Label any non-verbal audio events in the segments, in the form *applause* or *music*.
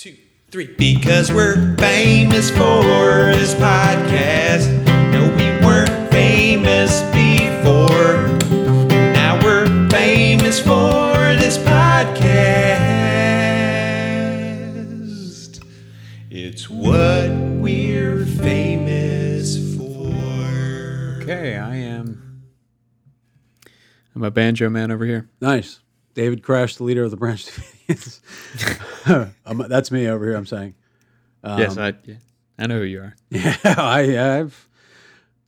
two, three. Because we're famous for this podcast. No, we weren't famous before. Now we're famous for this podcast. It's what we're famous for. Okay, I am. I'm a banjo man over here. Nice. David Koresh, the leader of the Branch Davidians. *laughs* um, that's me over here, I'm saying. yes, I. Yeah, I know who you are. Yeah, *laughs* I, I've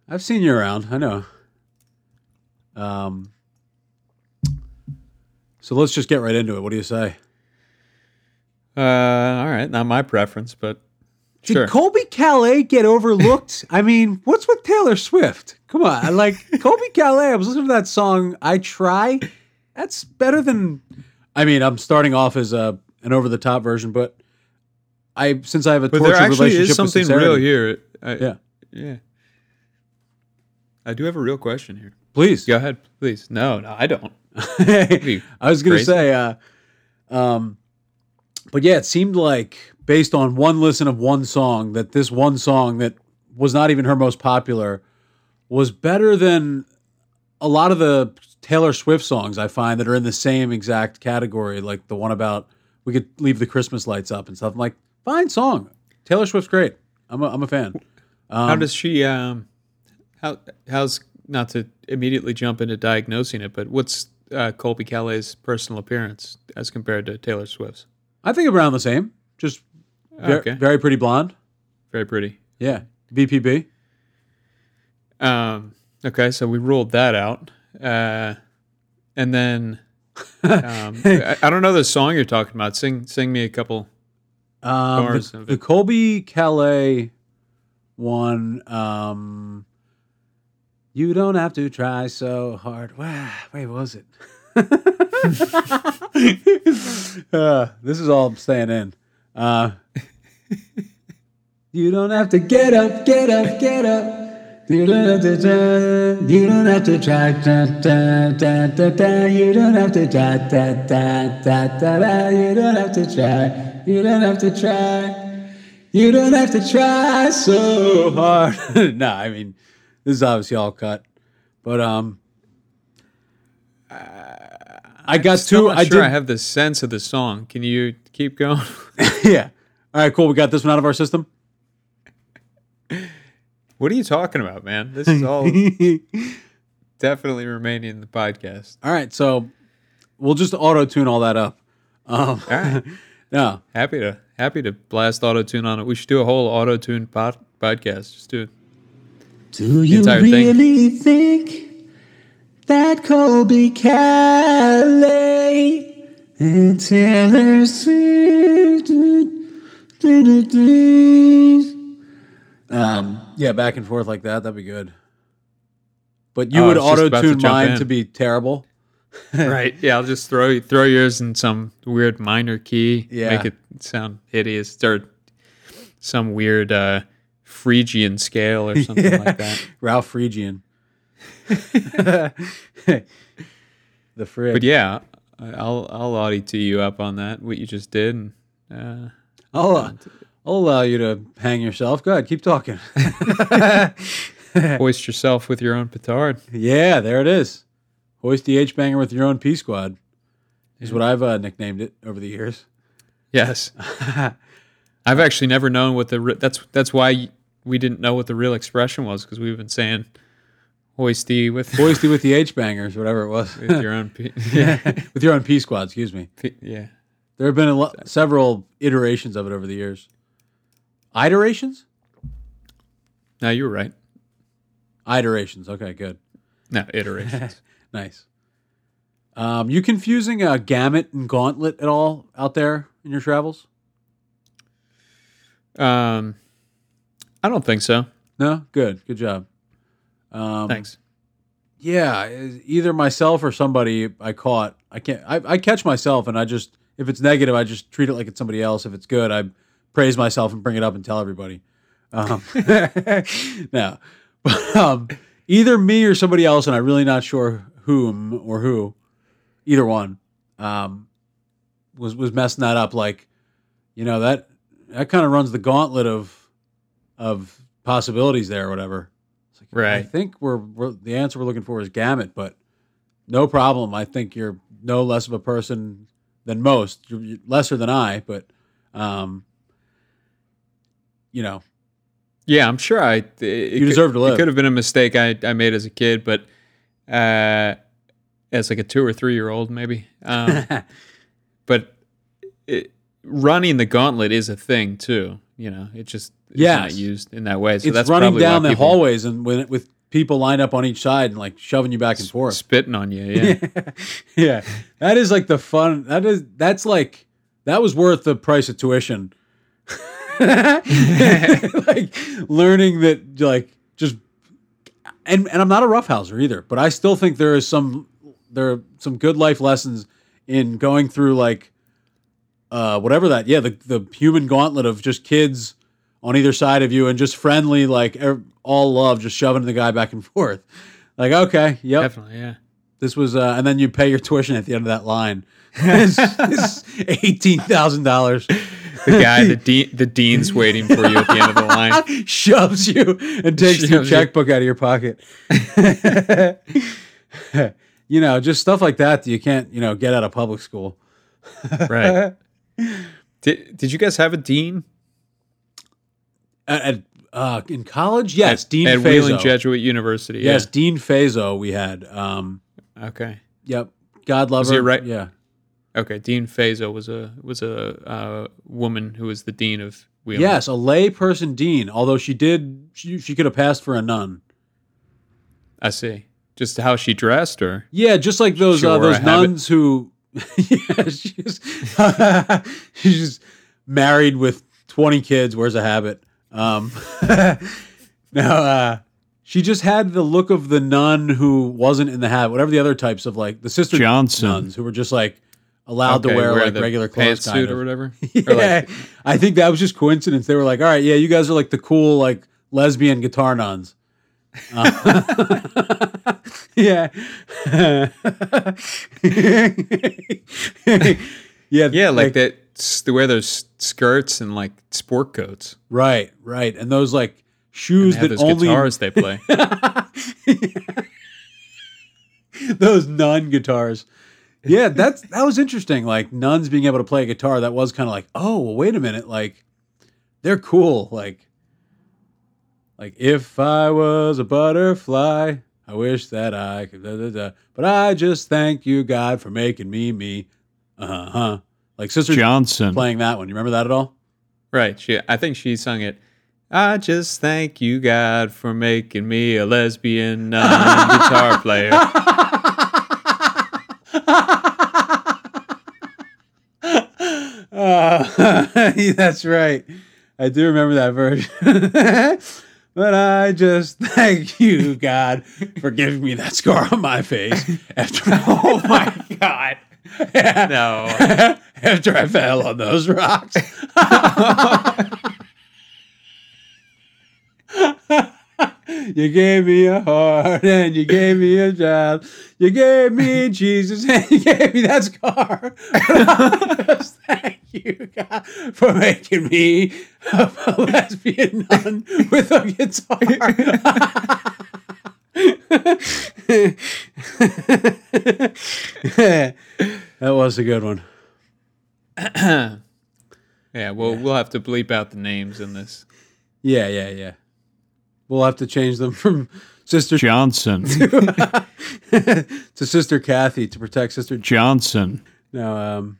I've seen you around. I know. Um, so let's just get right into it. What do you say? Uh, all right, not my preference, but Did sure. Colbie Caillat get overlooked? *laughs* I mean, what's with Taylor Swift? Come on, I like Colbie Caillat. I was listening to that song. I try. That's better than. I mean, I'm starting off as a an over the top version, but I since I have a but tortured there actually relationship is something with real here. I, Yeah, yeah. I do have a real question here. please Go ahead, please. No, no, I don't. *laughs* I was going to crazy? say, uh, um, but yeah, it seemed like based on one listen of one song that this one song that was not even her most popular was better than a lot of the Taylor Swift songs I find that are in the same exact category, like the one about we could leave the Christmas lights up and stuff. I'm like, fine song. Taylor Swift's great. I'm a, I'm a fan. Um, how does she? Um, how how's not to immediately jump into diagnosing it, but what's uh, Colbie Caillat' personal appearance as compared to Taylor Swift's? I think around the same. Just ver- Okay. very pretty blonde. Very pretty. Yeah. BPB. Um, okay, so we ruled that out. Uh, and then um, *laughs* I, I don't know the song you're talking about. Sing sing me a couple. Um, the, the. Colbie Caillat one. Um, you don't have to try so hard. Wow, wait, what was it? *laughs* uh, this is all I'm staying in. Uh, *laughs* you don't have to get up, get up, get up. You don't have to try. You don't have to try. Da, da, da, da, da. You don't have to try. Da, da, da, da, da. You don't have to try. You don't have to try. You don't have to try so hard. *laughs* no, I mean, this is obviously all cut. But um, I got two. I sure did. I have the sense of the song. Can you keep going? *laughs* yeah. All right, cool. We got this one out of our system. What are you talking about, man? This is all definitely remaining in the podcast. All right, so we'll just auto tune all that up. Um, All right. no, Happy to happy to blast auto tune on it. We should do a whole auto tune pod, podcast. Just do it. do you entire thing. really think that Colbie Caillat and Taylor Swift? Um, yeah, back and forth like that. That'd be good. But you Oh, would auto to tune mine in. to be terrible. *laughs* right. Yeah, I'll just throw throw yours in some weird minor key. Yeah. Make it sound hideous or some weird uh, Phrygian scale or something like that. *laughs* Ralph Phrygian. *laughs* the frig. But yeah, I'll I'll audie to you up on that. What you just did. And, uh, I'll, uh, I'll allow you to hang yourself. Go ahead, keep talking. *laughs* hoist yourself with your own petard. yeah, there it is. Hoist the H banger with your own P squad is what I've uh, nicknamed it over the years. Yes. *laughs* I've actually never known what the re- that's that's why we didn't know what the real expression was because we've been saying hoisty with *laughs* Hoisty with the H bangers, whatever it was. with your own pe- yeah with your own P squad, excuse me. Pe- yeah There have been a lo- several iterations of it over the years. Iterations? no you were right Iterations. Okay, good. no iterations *laughs* Nice. Um, you confusing uh, gamut and gauntlet at all out there in your travels? um I don't think so No, good, good job. Um, thanks Yeah, either myself or somebody I caught. I can't. I, I catch myself, and I just if it's negative, I just treat it like it's somebody else. If it's good, I praise myself and bring it up and tell everybody. Um, *laughs* no, but *laughs* um, either me or somebody else, and I'm really not sure whom or who. Either one um, was was messing that up. Like you know that that kind of runs the gauntlet of of possibilities there or whatever. It's like, I think we're, we're the answer we're looking for is gamut, but no problem. I think you're no less of a person than most. You're you're lesser than I, but um, you know, Yeah, I'm sure I. It, You deserve to live. It could have been a mistake I, I made as a kid, but uh, as like a two or three year old, maybe. Um, *laughs* but it, running the gauntlet is a thing too. You know, it just it's Yes. not used in that way. So it's that's running down the people hallways and when, with people lined up on each side and like shoving you back and forth. spitting on you. *laughs* Yeah, yeah, that is like the fun. That is that's like that was worth the price of tuition. *laughs* like learning that, like just and and I'm not a roughhouser either, but I still think there is some there are some good life lessons in going through like uh whatever that yeah the the human gauntlet of just kids on either side of you and just friendly like all love just shoving the guy back and *laughs* forth like okay yep definitely. Yeah. this was, uh, and then you pay your tuition at the end of that line. *laughs* it's, it's eighteen thousand dollars. The guy, the dean, the dean's waiting for you at the end of the line. *laughs* Shoves you and takes your Shoves you. checkbook out of your pocket. *laughs* you know, just stuff like that that you can't, you know, get out of public school. *laughs* Right. Did Did you guys have a dean At, at, uh, in college, yes, at, Dean at Fazo. Wheeling Jesuit University? Yes, Dean Fazo. We had. Um, Okay. yep. God love Was her. he right- Yeah. Okay. Dean Fazo was a was a uh, woman who was the dean of Wheeling. Yes, a lay person dean. Although she did, she, she could have passed for a nun. I see. Just how she dressed, or Yeah, just like those She uh, wore a those habit. nuns who, *laughs* yeah, she's *laughs* she's married with twenty kids, wears a habit. Um, *laughs* now, uh, she just had the look of the nun who wasn't in the habit. Whatever the other types of like the sister Johnson. nuns who were just like allowed Okay, to wear, like the regular clothes, of. or whatever. Yeah, *laughs* Or like, I think that was just coincidence. They were like, "All right, yeah, you guys are like the cool like lesbian guitar nuns." Uh, *laughs* yeah, *laughs* yeah, yeah, like, that. s- They wear those skirts and like sport coats. Right, right, and those like shoes that those only guitars they play. those nun guitars. Yeah, that's that was interesting. Like nuns being able to play a guitar, that was kind of like, oh, well, wait a minute, like they're cool. Like, like if I was a butterfly, I wish that I could. Da, da, da. But I just thank you, God, for making me me. Uh huh. Like Sister Johnson. playing that one. You remember that at all? Right. She. I think she sung it. I just thank you, God, for making me a lesbian non-guitar player. *laughs* Uh, *laughs* that's right. I do remember that version. *laughs* but I just *laughs* thank you, God, for giving me that scar on my face after. oh my God! No. after I fell on those rocks. You gave me a heart and you gave me a job. You gave me Jesus and you gave me that scar. *laughs* Thank you, God, for making me a lesbian nun with a guitar. *laughs* that was a good one. *clears throat* Yeah. Well, we'll have to bleep out the names in this. Yeah, yeah, yeah. We'll have to change them from Sister Johnson. *laughs* *laughs* to Sister Kathy to protect Sister. Johnson. No, um,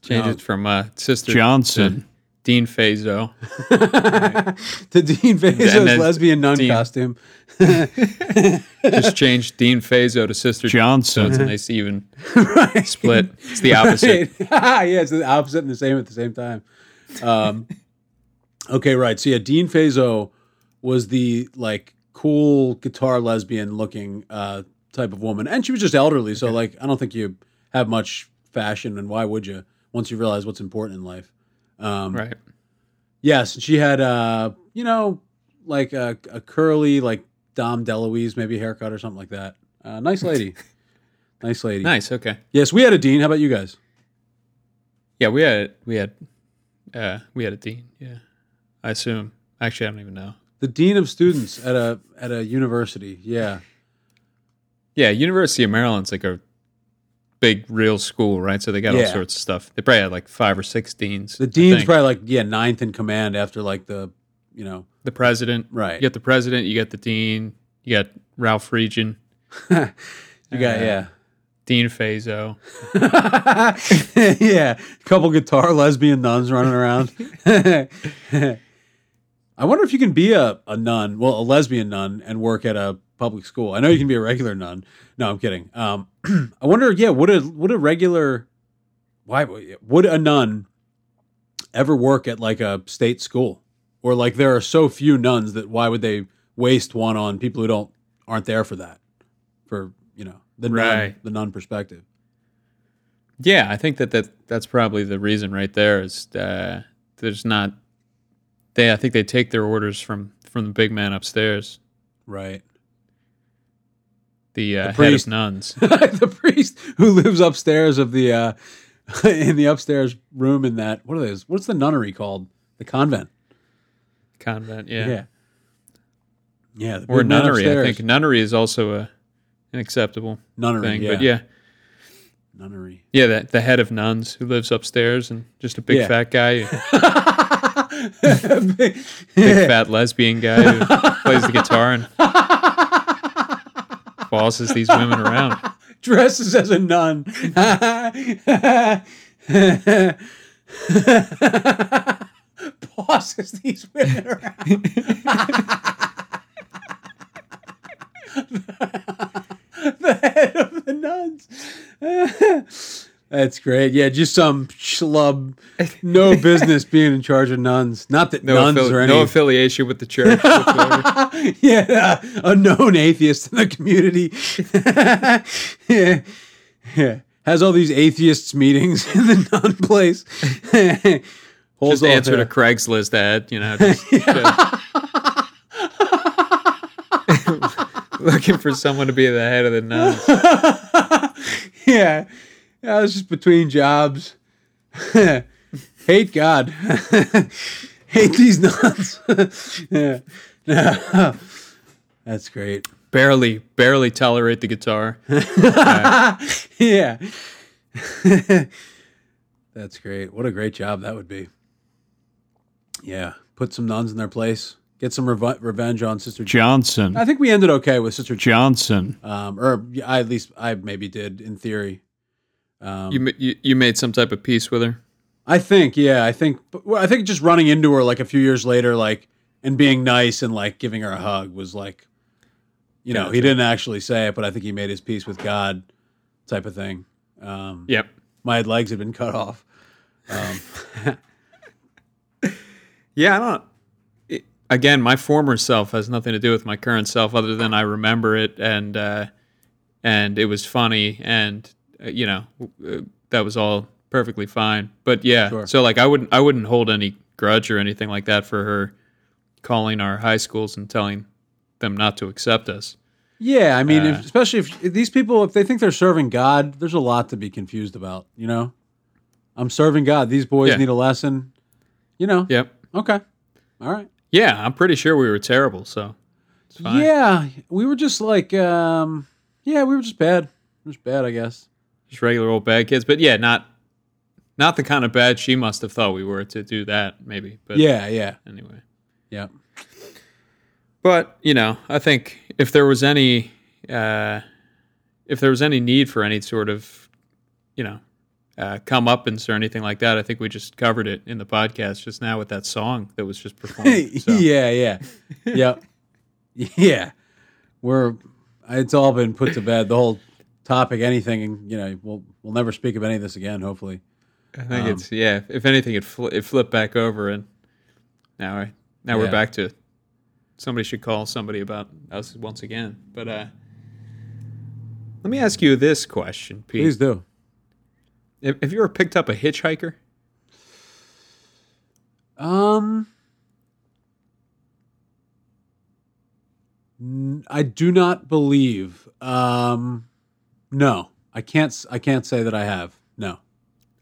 Change No. it from uh, Sister Johnson. Dean Fazo. *laughs* to Dean Fazo's lesbian nun Dean- costume. Just change Dean Fazo to Sister Johnson. It's a nice even split. It's the opposite. Right. yeah, it's the opposite and the same at the same time. Um, okay, right. So yeah, Dean Fazo was the like cool guitar lesbian looking uh, type of woman, and she was just elderly. So like, I don't think you have much fashion, and why would you? Once you realize what's important in life. Um, Right. Yes, she had uh, you know, like a, a curly like Dom DeLuise maybe haircut or something like that. Uh, nice lady. *laughs* nice lady. Nice. Okay. Yes, we had a dean. How about you guys? Yeah, we had we had Uh, we had a dean. Yeah, I assume. Actually, I don't even know. The dean of students at a at a university. Yeah. Yeah, University of Maryland's like a big real school, right? So they got all Yeah. sorts of stuff. They probably had like five or six deans. The I dean's think. probably like yeah ninth in command after like the you know the president. Right. You got the president. You got the dean. You got Ralph Regan, *laughs* you got Uh, yeah Dean Fazo. *laughs* yeah couple guitar lesbian nuns running around. *laughs* I wonder if you can be a, a nun, well, a lesbian nun, and work at a public school. I know you can be a regular nun. No, I'm kidding. Um, *clears throat* I wonder, yeah, would a would a regular why would a nun ever work at like a state school, or like there are so few nuns that why would they waste one on people who don't aren't there for that, for you know the nun the nun perspective. Yeah, I think that, that that's probably the reason right there is uh, there's not they I think they take their orders from from the big man upstairs, Right. the, uh, head priest. of nuns. *laughs* the priest who lives upstairs of the uh *laughs* in the upstairs room in that what are those what's the nunnery called the convent Convent, yeah. yeah yeah the Or nunnery. I think nunnery is also a an acceptable nunnery thing. yeah. But yeah. nunnery Yeah, that the head of nuns who lives upstairs and just a big Yeah. fat guy, *laughs* big *laughs* fat lesbian guy who plays the guitar and bosses these women around. dresses as a nun. Bosses these women around. *laughs* The head of the nuns. That's great. Yeah just some schlub *laughs* no business being in charge of nuns not that No, nuns affili- are any no affiliation with the church. whatsoever. *laughs* yeah, uh, a known atheist in the community. yeah, *laughs* yeah, has all these atheists meetings in the nun place. Holds just all answered the- a Craigslist ad, you know. Just, just- looking for someone to be the head of the nuns. yeah, yeah, I was just between jobs. *laughs* Hate God. *laughs* Hate these nuns. *laughs* yeah. No. That's great. Barely, barely tolerate the guitar. yeah. That's great. What a great job that would be. Yeah. Put some nuns in their place. Get some rev- revenge on Sister Johnson. I think we ended okay with Sister Johnson. Um, or I at least I maybe did in theory. Um, You, you you made some type of peace with her. I think, yeah, I think, well, I think just running into her like a few years later, like and being nice and like giving her a hug was like, you know, he didn't actually say it, but I think he made his peace with God, type of thing. Um, Yep. my legs had been cut off. Um, *laughs* Yeah, I don't. It, again, my former self has nothing to do with my current self, other than I remember it and uh, and it was funny, and you know uh, that was all perfectly fine. But yeah, Sure. so like I wouldn't I wouldn't hold any grudge or anything like that for her calling our high schools and telling them not to accept us. yeah, I mean, Uh, if, especially if, if these people, if they think they're serving God, there's a lot to be confused about. You know, I'm serving God. These boys Yeah. need a lesson. You know. Yep. Okay. All right. Yeah, I'm pretty sure we were terrible. So it's fine. Yeah, we were just like, um, yeah, we were just bad. Just bad, I guess. Just regular old bad kids. But yeah, not not the kind of bad she must have thought we were to do that. Maybe. But Yeah, yeah, Anyway. yeah. But you know, I think if there was any, uh, if there was any need for any sort of, you know, uh, comeuppance or anything like that, I think we just covered it in the podcast just now with that song that was just performed. *laughs* So, yeah, yeah, yep, *laughs* yeah. We're it's all been put to bed. The whole topic, anything, and you know, we'll we'll never speak of any of this again. Hopefully, I think Um, it's yeah. If anything, it fl- it flipped back over, and now I now Yeah. we're back to somebody should call somebody about us once again. But uh, let me ask you this question, Pete: please do. Have, have you ever picked up a hitchhiker? Um, I do not believe. Um, no, I can't. I can't say that I have. No.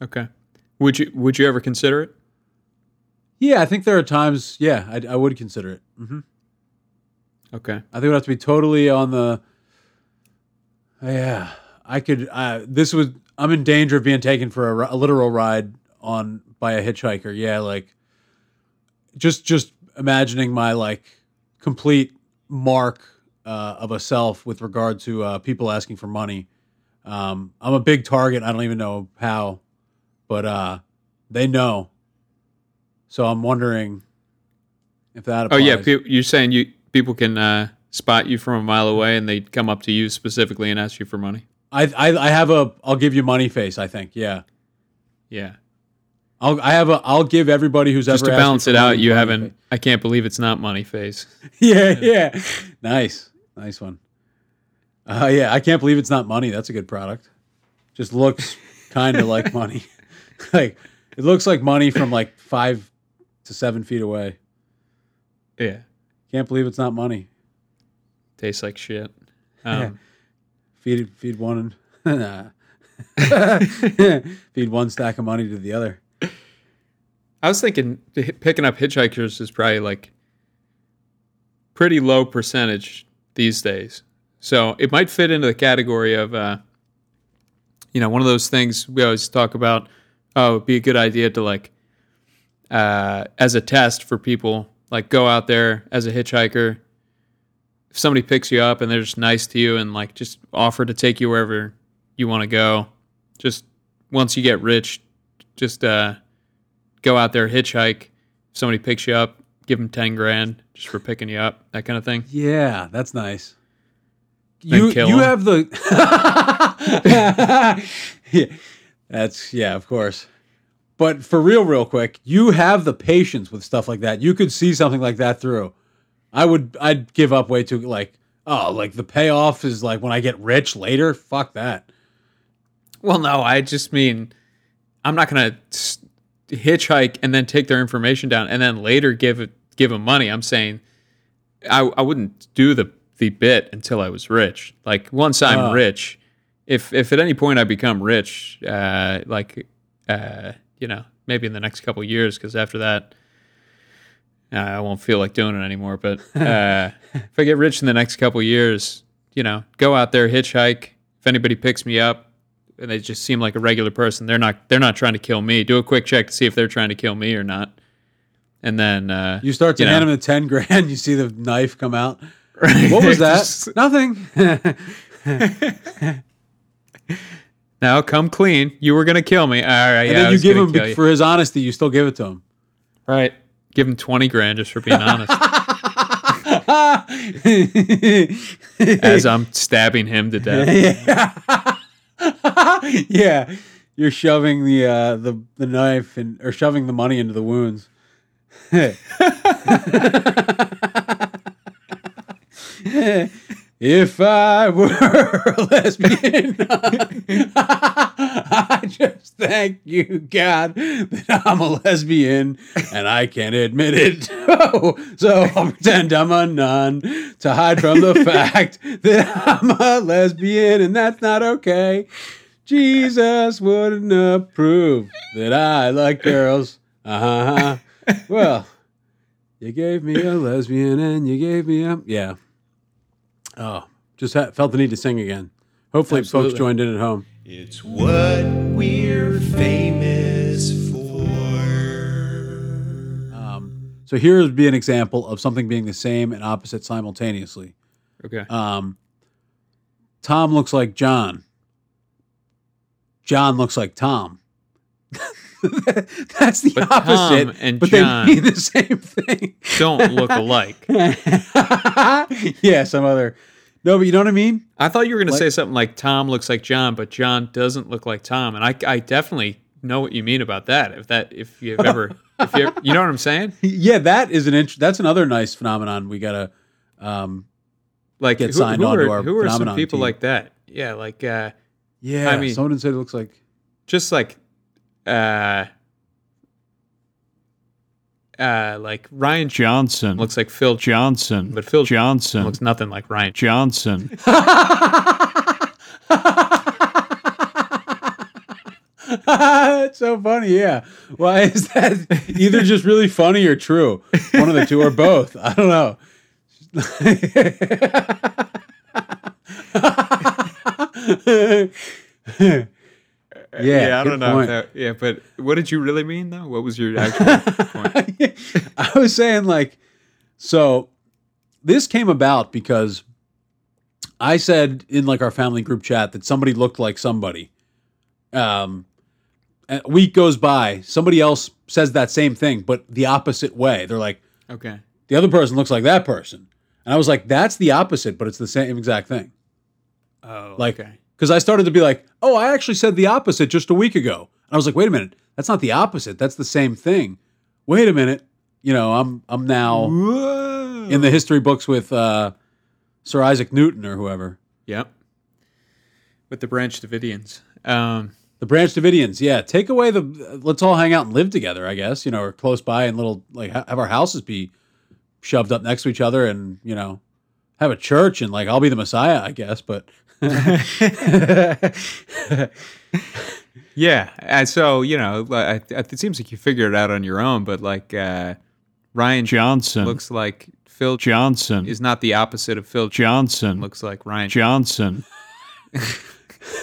Okay. Would you Would you ever consider it? Yeah, I think there are times. Yeah, I, I would consider it. hmm Okay. I think it would have to be totally on the. Yeah, I could. Uh, this was. I'm in danger of being taken for a, a literal ride on by a hitchhiker. Yeah, like just just imagining my like complete mark uh, of a self with regard to uh, people asking for money. Um, I'm a big target. I don't even know how, but uh, they know. So I'm wondering if that. Oh yeah, pe- you're saying you people can uh, spot you from a mile away and they come up to you specifically and ask you for money. I, I I have a I'll give you money face. I think yeah. Yeah. I'll I have a I'll give everybody who's Just ever to balance it out, you haven't. face. I can't believe it's not money face. *laughs* Yeah, yeah. Nice, nice one. Uh, yeah, I can't believe it's not money. That's a good product. Just looks kind of like *laughs* money. *laughs* like it looks like money from like five to seven feet away. Yeah. Can't believe it's not money. Tastes like shit. Um, Feed feed one and *laughs* nah. feed one stack of money to the other. I was thinking picking up hitchhikers is probably like pretty low percentage these days. So it might fit into the category of, uh, you know, one of those things we always talk about. Oh, it'd be a good idea to like, uh, as a test for people, like go out there as a hitchhiker. If somebody picks you up and they're just nice to you and like just offer to take you wherever you want to go, just once you get rich, just uh, go out there hitchhike. If somebody picks you up, give them ten grand just for picking you up, that kind of thing. Yeah, that's nice. You you 'em. have the *laughs* yeah, that's yeah, of course. But for real, real quick, you have the patience with stuff like that. You could see something like that through. I would I'd give up way too like oh like the payoff is like when I get rich later. Fuck that. Well, no, I just mean I'm not gonna hitchhike and then take their information down and then later give it give them money. I'm saying I I wouldn't do the the bit until I was rich. Like once I'm Ah. rich, if if at any point I become rich, uh, like uh, you know, maybe in the next couple years, because after that. uh, I won't feel like doing it anymore, but *laughs* uh, if I get rich in the next couple years, you know, go out there, hitchhike. If anybody picks me up, and they just seem like a regular person. They're not they're not trying to kill me. Do a quick check to see if they're trying to kill me or not. And then uh, You start to You hand them the ten grand. *laughs* You see the knife come out. What was *laughs* that? Just- Nothing. *laughs* now come clean. You were gonna kill me. All right, and yeah, then you give him you. for his honesty. You still give it to him. right. Give him twenty grand just for being honest. *laughs* As I'm stabbing him to death. yeah. yeah. You're shoving the uh, the the knife and or shoving the money into the wounds. *laughs* if I were a lesbian, *laughs* I just thank you, God, that I'm a lesbian and I can't admit it. Oh, *laughs* so I'll pretend I'm a nun to hide from the fact that I'm a lesbian and that's not okay. Jesus wouldn't approve that I like girls. Uh huh. Well, you gave me a lesbian and you gave me a yeah. Oh, just ha- felt the need to sing again. Hopefully, Absolutely. folks joined in at home. It's what we're famous for. Um, so here would be an example of something being the same and opposite simultaneously. Okay. Um, Tom looks like John. John looks like Tom. *laughs* That's the But Tom opposite, and but John- they mean the same thing. Don't look alike. *laughs* yeah, some other. No, but you know what I mean. I thought you were going to Like- say something like Tom looks like John, but John doesn't look like Tom, and I, I definitely know what you mean about that. If that, if you've ever, *laughs* if you, you know what I'm saying, Yeah, that is an int- That's another nice phenomenon. We gotta. Um, like Get who, signed who onto are, our who are some people team. like that? Yeah, like uh, yeah, I mean- someone said it looks like. just like, uh, uh, like Ryan Johnson looks like Phil Johnson, but Phil Johnson looks nothing like Ryan Johnson. *laughs* That's so funny. Yeah. Why is that either just really funny or true? One of the two or both. I don't know. *laughs* yeah. yeah, I don't know. That, yeah, but what did you really mean though? What was your actual point? *laughs* I was saying like, so this came about because I said in like our family group chat that somebody looked like somebody. Um, a week goes by, somebody else says that same thing, but the opposite way. They're like, Okay. the other person looks like that person, and I was like, that's the opposite, but it's the same exact thing. Oh, Like, okay. Because I started to be like, oh, I actually said the opposite just a week ago. And I was like, wait a minute, that's not the opposite. That's the same thing. Wait a minute. You know, I'm I'm now Whoa. in the history books with uh, Sir Isaac Newton or whoever. Yep. With the Branch Davidians. Um, The Branch Davidians, yeah. Take away the. Let's all hang out and live together, I guess. You know, or close by and little like ha- have our houses be shoved up next to each other, and you know, have a church and like I'll be the Messiah, I guess. But *laughs* yeah. And so, you know, it seems like you figured it out on your own, but like uh, Ryan Johnson. looks like Phil Johnson. is not the opposite of Phil Johnson. looks like Ryan. Johnson. yeah,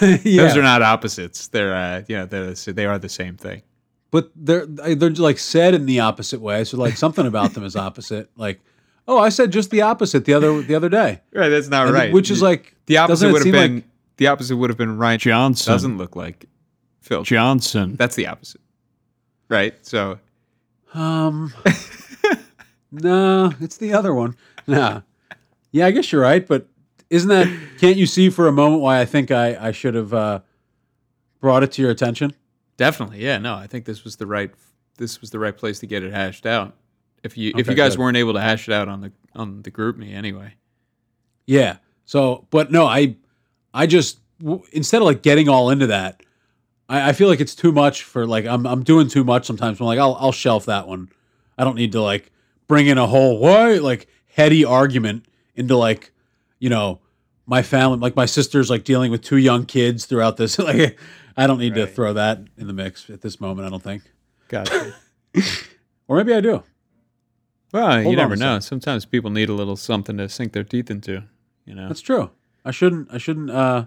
*laughs* Those are not opposites. They're, uh, you know, they're, they are the same thing. but they're they're like said in the opposite way. So like something about them is opposite. Like, oh, I said just the opposite the other the other day, *laughs* Right. That's not And- right. which is like the opposite would have been like- the opposite would have been Ryan Johnson. doesn't look like Phil. Johnson. That's the opposite. Right. So Um, *laughs* no, it's the other one. Nah, yeah, I guess you're right. But isn't that? Can't you see for a moment why I think I I should have uh, brought it to your attention? definitely, yeah. No, I think this was the right this was the right place to get it hashed out. If you if you guys good. weren't able to hash it out on the on the GroupMe anyway. Yeah. So, but no, I I just w- instead of like getting all into that, I, I feel like it's too much for like I'm I'm doing too much sometimes. I'm like I'll I'll shelf that one. I don't need to like bring in a whole what like heady argument into like you know my family like my sister's like dealing with two young kids throughout this *laughs* like I don't need to throw that in the mix at this moment I don't think Gotcha. *laughs* or maybe I do well, Hold you never know. Sometimes people need a little something to sink their teeth into. You know. that's true I shouldn't I shouldn't uh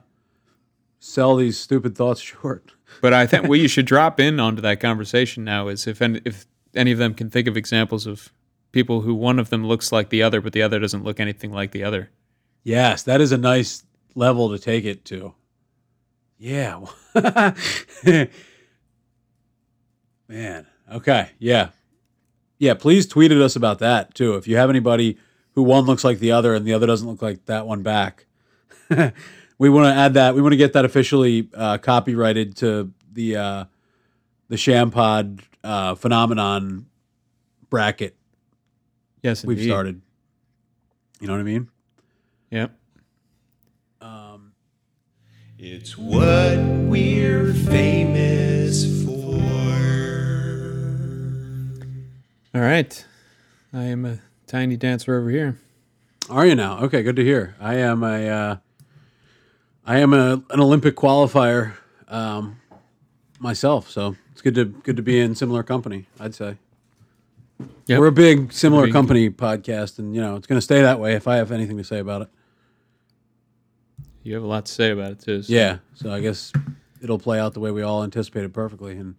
sell these stupid thoughts *laughs* short But I think what you should drop in onto that conversation now is if any, if any of them can think of examples of people who one of them looks like the other, but the other doesn't look anything like the other. Yes, that is a nice level to take it to. Yeah. *laughs* Man. Okay. Yeah. Yeah. Please tweet at us about that too. If you have anybody who one looks like the other and the other doesn't look like that one back, *laughs* we want to add that. We want to get that officially uh, copyrighted to the uh, the Shampod uh, phenomenon bracket Yes, we've indeed. started. You know what I mean? Yep. Um, It's what we're famous for. All right. I am a tiny dancer over here. Are you now? Okay, good to hear. I am a, uh, I am a, an Olympic qualifier um, myself, so it's good to good to be in similar company. I'd say Yep. we're a big similar Being- company podcast, and you know it's going to stay that way if I have anything to say about it. You have a lot to say about it too. so- Yeah, so I guess it'll play out the way we all anticipated perfectly, and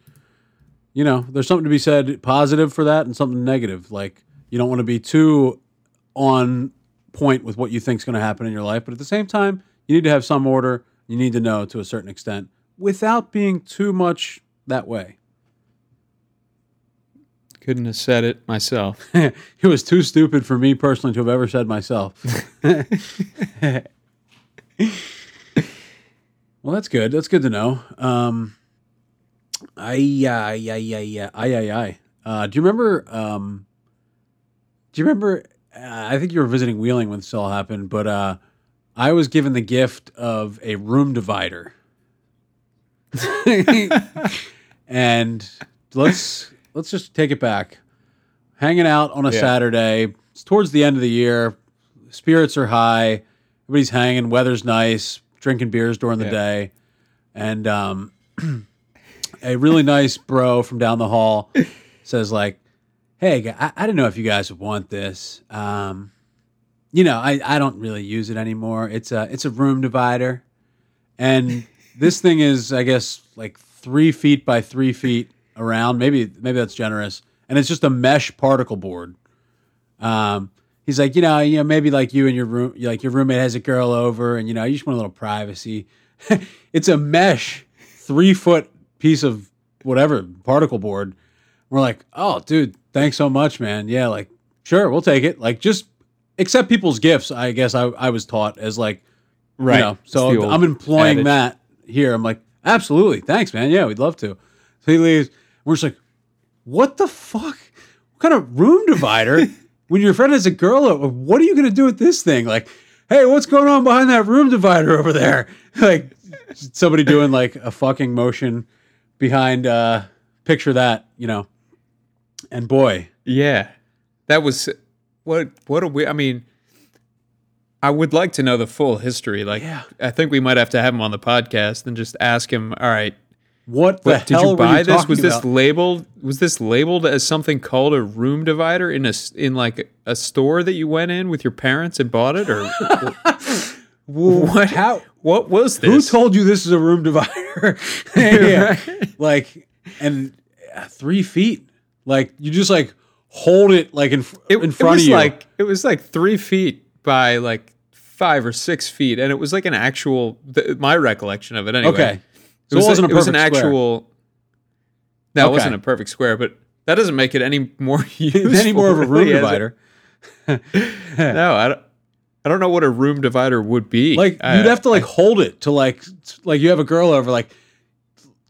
you know, there's something to be said positive for that, and something negative. Like you don't want to be too on point with what you think is going to happen in your life, but at the same time, you need to have some order. You need to know to a certain extent without being too much that way. Couldn't have said it myself. *laughs* it was too stupid for me personally to have ever said myself. *laughs* *laughs* well, that's good. That's good to know. Um, Yeah yeah yeah yeah I I I. Uh, do you remember? Um, do you remember? Uh, I think you were visiting Wheeling when this all happened, but uh, I was given the gift of a room divider. *laughs* and let's let's just take it back. Hanging out on a Yeah. Saturday. It's towards the end of the year. Spirits are high. Everybody's hanging. Weather's nice. Drinking beers during the Yeah. day, and um, *clears throat* a really nice bro from down the hall *laughs* says like, "Hey, I, I don't know if you guys want this. Um, you know, I, I don't really use it anymore. It's a it's a room divider, and *laughs* this thing is, I guess, like three feet by three feet around. Maybe maybe that's generous, and it's just a mesh particle board. Um, he's like, you know, you know, maybe like you and your room, like your roommate has a girl over, and you know, you just want a little privacy. *laughs* it's a mesh, three foot piece of whatever particle board. We're like, oh, dude, thanks so much, man. Yeah, like, sure, we'll take it. Like, just accept people's gifts. I guess I, I was taught as like, Right. You know, so I'm employing adage. that here. I'm like, absolutely, thanks, man. Yeah, we'd love to. So he leaves. We're just like, what the fuck? What kind of room divider? *laughs* when your friend has a girl, uh, what are you going to do with this thing? Like, hey, what's going on behind that room divider over there? *laughs* Like, somebody doing like a fucking motion behind. uh Picture that, you know. And boy, Yeah, that was what what a we. I mean, I would like to know the full history. Like, Yeah. I think we might have to have him on the podcast and just ask him. All right, what the what, did you buy you this? Was this about? labeled? Was this labeled as something called a room divider in a in like a store that you went in with your parents and bought it, or *laughs* *laughs* what? How? What was this? Who told you this is a room divider? *laughs* *laughs* yeah. Like, and uh, three feet. Like, you just like hold it like in, it, in front was of you. like it was like three feet by like five or six feet, and it was like an actual. Th- my recollection of it anyway. okay. It So was, it wasn't a it was an perfect square. actual. No, it wasn't a perfect square, but that doesn't make it any more useful. any more of a room really, divider. no, I don't. I don't know what a room divider would be. Like I- you'd have to like hold it to like like you have a girl over like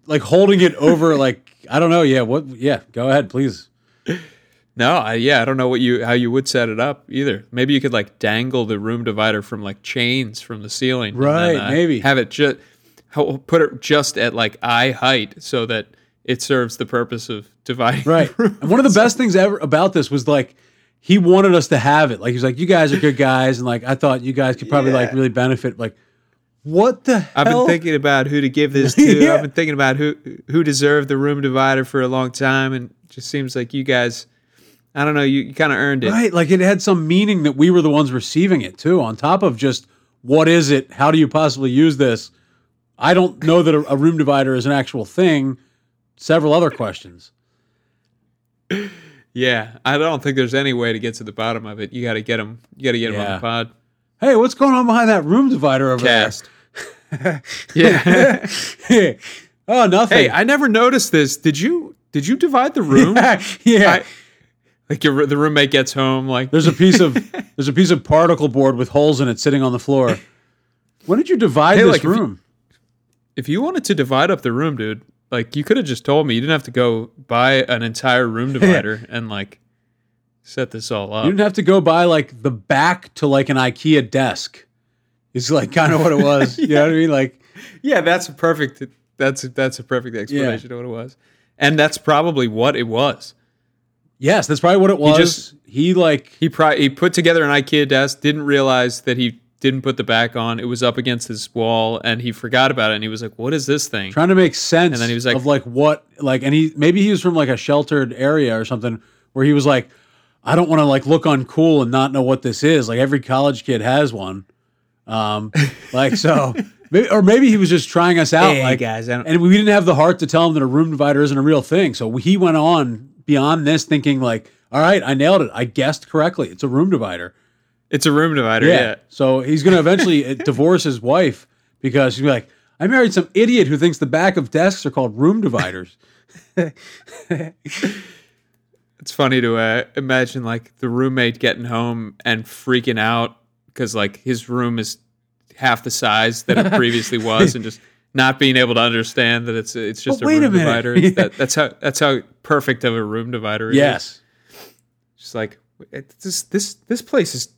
like holding it over *laughs* like I don't know. Yeah, what? Yeah, go ahead, please. No, I, yeah, I don't know what you how you would set it up either. Maybe you could like dangle the room divider from like chains from the ceiling, and then, Right, uh, maybe. have it just put it just at like eye height so that it serves the purpose of dividing. Right. *laughs* And one of the best things ever about this was like he wanted us to have it. Like he was like, "You guys are good guys," and like I thought you guys could probably like really benefit. Like, what the I've hell? been thinking about who to give this *laughs* to. Yeah. I've been thinking about who who deserved the room divider for a long time, and it just seems like you guys. I don't know. You, you kind of earned it. Right, like it had some meaning that we were the ones receiving it too. On top of just what is it? How do you possibly use this? I don't know that a, a room divider is an actual thing. Several other questions. *laughs* Yeah, I don't think there's any way to get to the bottom of it. You got to get them. You got to get them on the pod. Hey, what's going on behind that room divider over Cast. *laughs* yeah. there? *laughs* oh, nothing. hey, I never noticed this. Did you? Did you divide the room? *laughs* yeah. I- like your the roommate gets home, like There's a piece of there's a piece of particle board with holes in it sitting on the floor. When did you divide Hey, this like, if you- room? if you wanted to divide up the room, dude, like you could have just told me. You didn't have to go buy an entire room *laughs* divider and like set this all up. You didn't have to go buy like the back to like an IKEA desk. It's like kind of what it *laughs* was. You know what I mean? Like yeah, that's a perfect. That's that's a perfect explanation of what it was, and that's probably what it was. yes, that's probably what it was. He, just- he like He probably he put together an IKEA desk, didn't realize that he didn't put the back on. It was up against his wall, and he forgot about it. And he was like, "What is this thing?" trying to make sense And then he was like- of like what like and he maybe he was from like a sheltered area or something where he was like I don't want to like look uncool and not know what this is. Like every college kid has one. Um *laughs* like so maybe, or maybe he was just trying us out Hey, like guys, and we didn't have the heart to tell him that a room divider isn't a real thing. So he went on beyond this thinking like all right, I nailed it. I guessed correctly. It's a room divider. It's a room divider. Yeah. So he's going to eventually *laughs* divorce his wife because she's like, I married some idiot who thinks the back of desks are called room dividers. *laughs* It's funny to uh, imagine like the roommate getting home and freaking out because like his room is half the size that it previously *laughs* was, and just not being able to understand that it's it's just But a a room minute. divider. That, that's how that's how perfect of a room divider it is. yes. just like this this this place is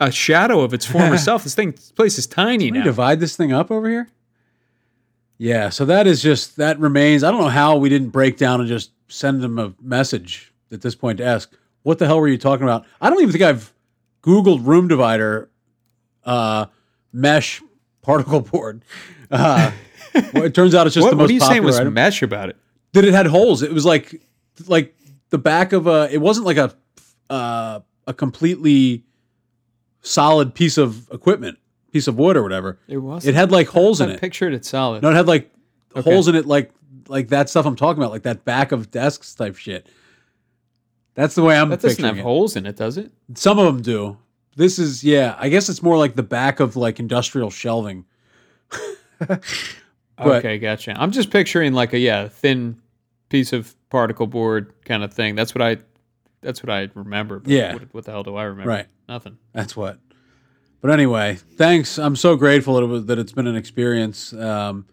a shadow of its former *laughs* self. This thing, this place is tiny Can we now. divide this thing up over here? Yeah. So that is just, that remains. I don't know how we didn't break down and just send them a message at this point to ask, what the hell were you talking about? I don't even think I've Googled room divider uh, mesh particle board. Uh, *laughs* Well, it turns out it's just what, the what are you saying was item. mesh about it? that it had holes. It was like like the back of a. It wasn't like a uh, a completely solid piece of equipment, piece of wood or whatever. It was. It had like holes in I it. pictured it solid. No, it had like Okay. holes in it, like like that stuff I'm talking about, like that back of desks type shit. That's the way I'm that doesn't have it. holes in it, does it? Some of them do. This is yeah. I guess it's more like the back of like industrial shelving. *laughs* But- okay, gotcha. I'm just picturing like a yeah thin piece of particle board kind of thing. That's what I. That's what I remember. but Yeah. What, what the hell do I remember? Right. Nothing. That's what. But anyway, thanks. I'm so grateful that it was that it's been an experience. Um,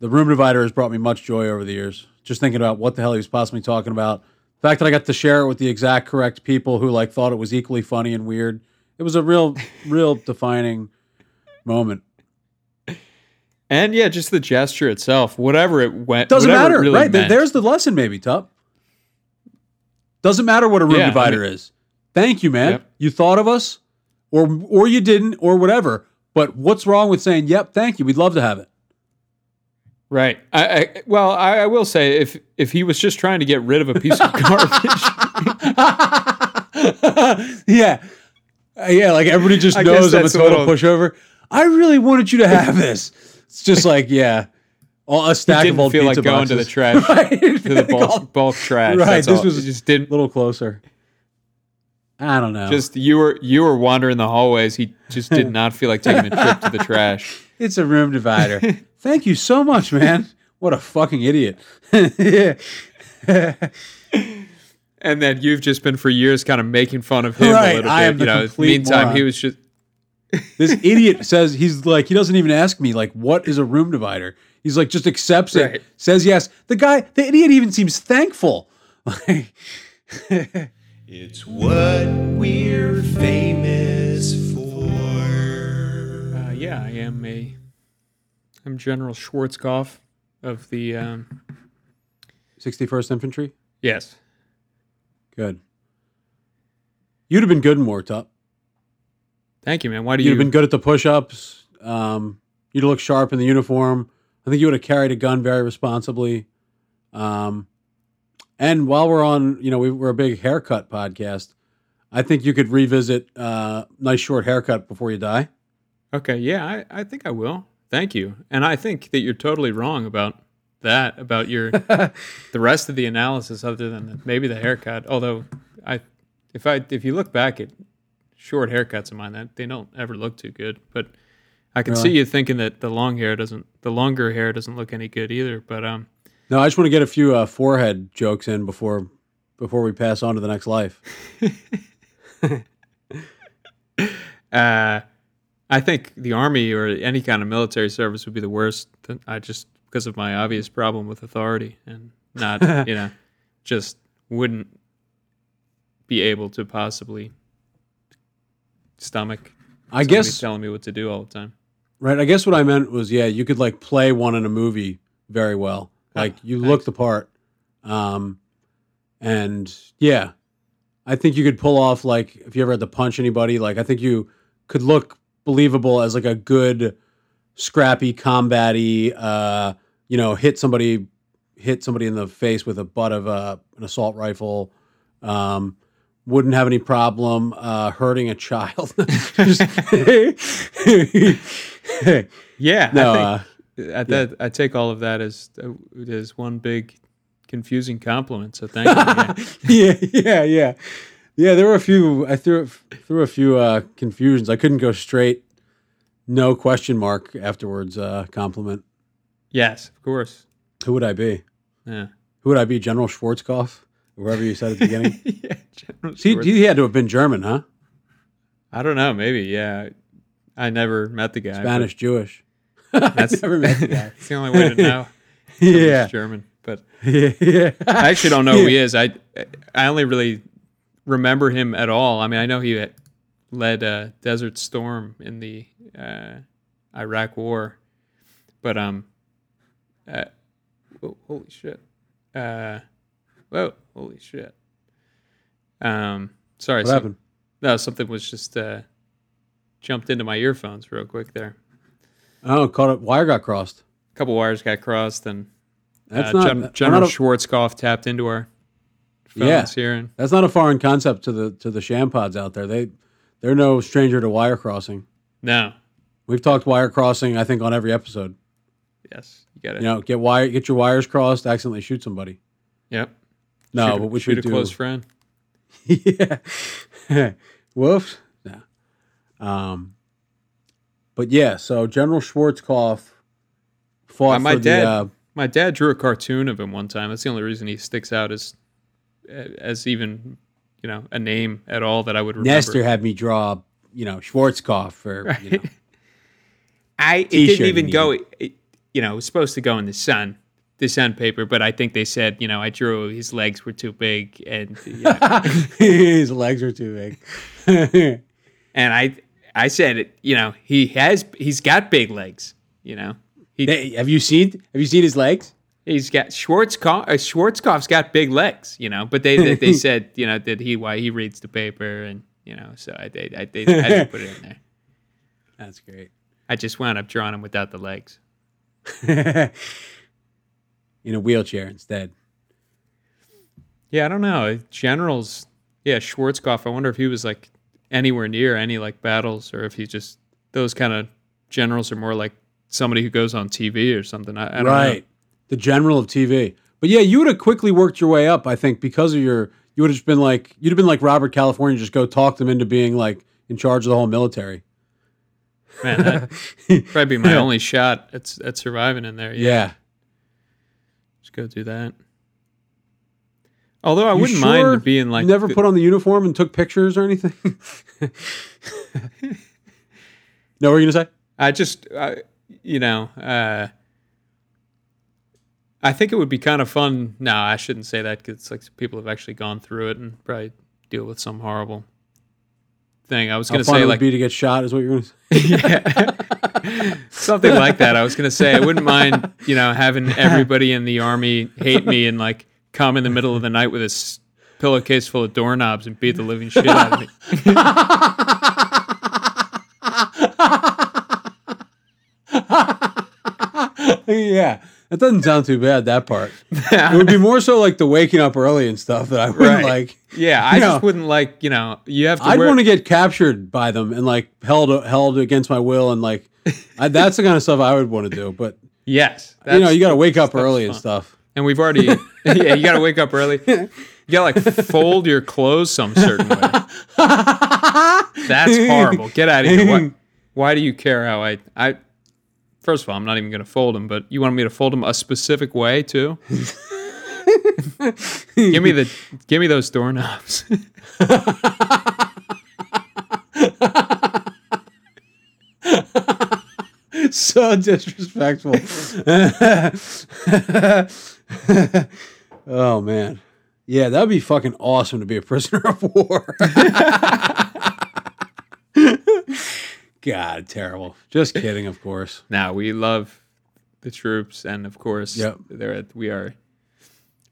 the room divider has brought me much joy over the years. Just thinking about what the hell he was possibly talking about. The fact that I got to share it with the exact correct people who like thought it was equally funny and weird. It was a real, *laughs* real defining moment. And yeah, just the gesture itself, whatever it went, Doesn't matter, really right? Meant. There's the lesson, maybe, Tup. Doesn't matter what a room Yeah, I divider mean- is. Thank you, man. Yep. You thought of us, or or you didn't, or whatever. But what's wrong with saying, "Yep, thank you. We'd love to have it." Right. I, I well, I, I will say if if he was just trying to get rid of a piece of garbage, *laughs* yeah, Uh, yeah. Like everybody just I knows I'm a total little- pushover. I really wanted you to have this. It's just like, yeah, all, a *laughs* stack of old feel like pizza going to the trash, *laughs* Right. to the bulk, bulk trash. Right, That's this all. was- It just didn't. a little closer. I don't know. Just you were you were wandering the hallways. He just did *laughs* not feel like taking a trip to the trash. *laughs* It's a room divider. *laughs* Thank you so much, man. What a fucking idiot. And then you've just been for years kind of making fun of him Right, a little I am the you know, complete meantime moron. he was just This idiot says he's like he doesn't even ask me like what is a room divider. He's like just accepts it, says yes. The guy, the idiot, even seems thankful. Like, It's what we're famous for. uh, yeah, I am a I'm General Schwarzkopf of the um, 61st Infantry. yes. Good. You'd have been good in war, Tup. Thank you, man. Why do you? You'd you have been good at the push-ups. Um, you'd look sharp in the uniform. I think you would have carried a gun very responsibly. Um, and while we're on, you know, we, we're a big haircut podcast. I think you could revisit uh, nice short haircut before you die. Okay, yeah, I, I think I will. Thank you. And I think that you're totally wrong about that, about your *laughs* the rest of the analysis other than the, maybe the haircut. Although I if I if you look back at short haircuts of mine, that they don't ever look too good. But I can see you thinking that the long hair doesn't the longer hair doesn't look any good either. But um No, I just want to get a few uh, forehead jokes in before before we pass on to the next life. *laughs* uh I think the army or any kind of military service would be the worst. I just because of my obvious problem with authority and not, *laughs* you know, just wouldn't be able to possibly stomach. I guess telling me what to do all the time. right. I guess what I meant was yeah, you could like play one in a movie very well. Like you look the part, um, and yeah, I think you could pull off like if you ever had to punch anybody. Like I think you could look believable as like a good, scrappy, combatty. Uh, you know, hit somebody, hit somebody in the face with a butt of uh, an assault rifle. Um, wouldn't have any problem uh, hurting a child. *laughs* Just- *laughs* Yeah, *laughs* no, I uh, at that I take all of that as uh, as one big confusing compliment. So thank you. *laughs* Yeah. yeah, yeah, yeah. There were a few. I threw threw a few uh, confusions. I couldn't go straight. No question mark afterwards. Uh, compliment. yes, of course. Who would I be? Yeah. Who would I be? General Schwarzkopf, whoever you said at the beginning. *laughs* yeah, General he, he had to have been German, huh? I don't know. Maybe. Yeah. I never met the guy. Spanish, Jewish. That's never met the guy. It's the only way to *laughs* know. yeah, German. But yeah, yeah. I actually don't know who he is. I I only really remember him at all. I mean, I know he led uh, Desert Storm in the uh, Iraq War, but um, uh, whoa, holy shit, uh, whoa, holy shit. Um, sorry, What some- happened? no, something was just uh, jumped into my earphones real quick there. Oh, caught it. Wire got crossed. A couple wires got crossed, and That's uh, not Gen- General not a- Schwarzkopf tapped into our phones Yeah. here, and That's not a foreign concept to the to the sham pods out there. They they're no stranger to wire crossing. no, We've talked wire crossing, I think, on every episode. yes, you got it. You know, get wire get your wires crossed, accidentally shoot somebody. Yep. No, shoot, a- but we shoot a do. close friend. *laughs* yeah. *laughs* Whoops. No. Um. But yeah, so General Schwarzkopf fought Uh, my for dad, the. Uh, my dad drew a cartoon of him one time. That's the only reason he sticks out as as even you know a name at all that I would remember. Nestor had me draw, you know, Schwarzkopf for you know. *laughs* I it didn't even go. It, you know, it was supposed to go in the sun, the sun paper, but I think they said you know I drew his legs were too big and you know, *laughs* his legs were too big. *laughs* and I I said it. You know he has he's got big legs. You know he have you seen have you seen his legs? he's got Schwarzkopf. Uh, Schwarzkopf's got big legs. You know, but they they, they *laughs* said you know that he why he reads the paper and you know so I they I, they, I to put it in there. *laughs* That's great. I just wound up drawing him without the legs. *laughs* In a wheelchair instead. Yeah, I don't know. Generals, yeah, Schwarzkopf. I wonder if he was like anywhere near any like battles, or if he just those kind of generals are more like somebody who goes on TV or something. I, I don't right. The general of TV. But yeah, you would have quickly worked your way up, I think, because of your you would have just been like you'd have been like Robert California, just go talk them into being like in charge of the whole military. Man, that'd *laughs* probably be my only shot at at surviving in there. Yeah, Yeah. just go do that. Although I You wouldn't sure mind being like you never the- put on the uniform and took pictures or anything? *laughs* no, what were you gonna say? I just, I, you know, uh, I think it would be kind of fun. No, I shouldn't say that because like people have actually gone through it and probably deal with some horrible thing. I was going to say it would like be to get shot is what you're gonna say. *laughs* yeah. something like that. I was going to say I wouldn't mind, you know, having everybody in the army hate me and like come in the middle of the night with a s- pillowcase full of doorknobs and beat the living shit out of me. *laughs* yeah. That doesn't sound too bad, that part. It would be more so like the waking up early and stuff that I wouldn't Right. like. Yeah, I You just know. wouldn't like, you know, you have to. I'd wear- want to get captured by them and like held held against my will and like I, that's the kind of stuff I would want to do. But Yes, you know, you got to wake up early and stuff. And we've already, *laughs* yeah, you got to wake up early. You got to like fold your clothes some certain way. That's horrible. Get out of here. Why, why do you care how I, I, first of all, I'm not even going to fold them, but you want me to fold them a specific way too? give me the, give me those doorknobs. *laughs* *laughs* so disrespectful. *laughs* oh man. Yeah, that'd be fucking awesome to be a prisoner of war. *laughs* God, terrible. Just kidding, of course. now we love the troops, and of course, Yep. we are.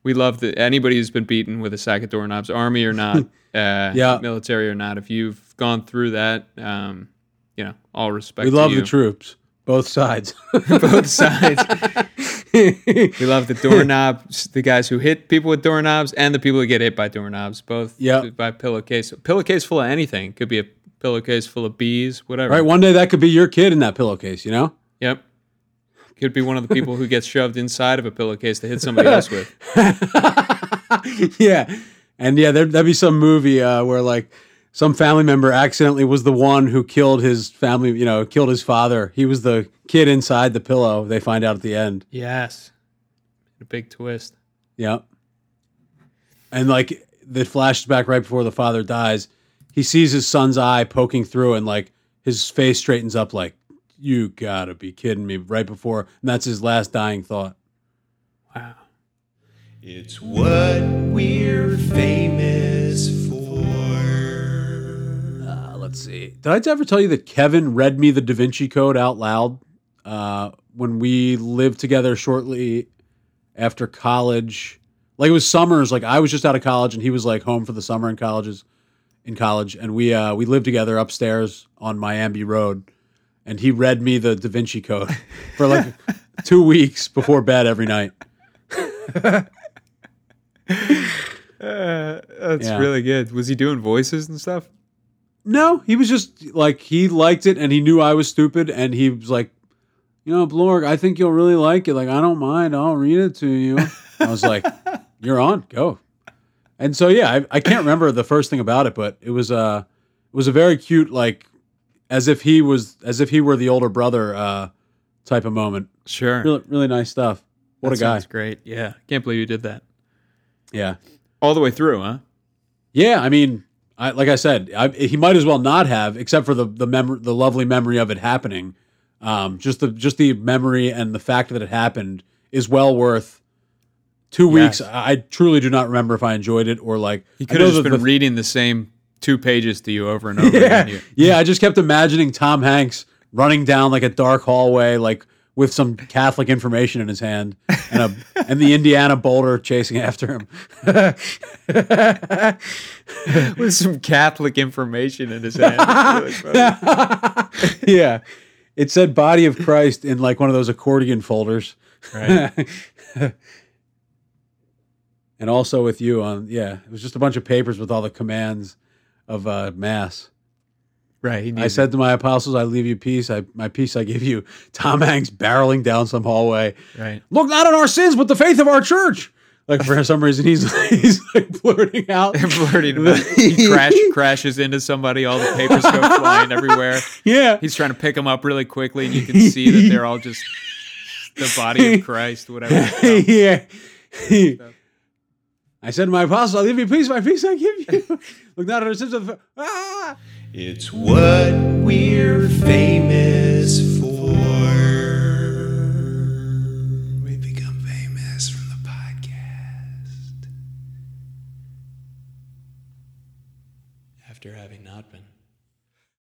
We love the anybody who's been beaten with a sack of doorknobs, army or not, uh, Yeah. military or not. If you've gone through that, um, you know, all respect. We love the troops, both sides. *laughs* both sides. we love the doorknobs, the guys who hit people with doorknobs, and the people who get hit by doorknobs. Both Yep. by pillowcase. Pillowcase full of anything. Could be a pillowcase full of bees, whatever. right, one day that could be your kid in that pillowcase, you know? Yep. Could be one of the people who gets shoved inside of a pillowcase to hit somebody else with. *laughs* yeah. And yeah, there, that'd be some movie uh, where like some family member accidentally was the one who killed his family, you know, killed his father. He was the kid inside the pillow. They find out at the end. Yes. A big twist. Yep. And like the flashback right before the father dies, he sees his son's eye poking through and like his face straightens up like, you gotta be kidding me right before. And that's his last dying thought. Wow. It's what we're famous let's see. Did I ever tell you that Kevin read me the Da Vinci Code out loud uh, when we lived together shortly after college? Like it was summers. Like I was just out of college and he was like home for the summer in colleges in college, and we uh, we lived together upstairs on Miami Road, and he read me the Da Vinci Code *laughs* for like two weeks before bed every night. *laughs* Uh, that's Yeah. really good. Was he doing voices and stuff? No, he was just like he liked it and he knew I was stupid and he was like, you know, Blorg, I think you'll really like it. Like, I don't mind. I'll read it to you. I was like, *laughs* you're on, go. And so yeah, I, I can't remember the first thing about it, but it was uh it was a very cute like as if he was as if he were the older brother uh type of moment. Sure. Really really nice stuff. What That a guy. sounds great. Yeah. Can't believe you did that. Yeah. All the way through, huh? Yeah, I mean, I, like I said, I, he might as well not have, except for the the mem- the lovely memory of it happening. Um, just the just the memory and the fact that it happened is well worth two weeks. Yes. I, I truly do not remember if I enjoyed it or like He could have just been the- reading the same two pages to you over and over *laughs* yeah, again. Yeah. I just kept imagining Tom Hanks running down like a dark hallway, like with some Catholic information in his hand, and a and the Indiana boulder chasing after him. *laughs* with some Catholic information in his hand. It's really funny. *laughs* yeah. It said body of Christ in like one of those accordion folders. Right. *laughs* and also with you on yeah, it was just a bunch of papers with all the commands of uh mass. Right. He I said to my apostles, I leave you peace. I my peace I give you. *laughs* Tom Hanks barreling down some hallway. Right. Look not on our sins, but the faith of our church. Like for some reason he's *laughs* he's like blurting out. Flirting about. He *laughs* crash, crashes into somebody. All the papers go flying everywhere. Yeah. He's trying to pick them up really quickly, and you can see that they're all just the body of Christ, whatever. yeah. I said to my apostles, I'll give you peace, my peace I give you. Look not at our sins of the ah! It's what we're famous for.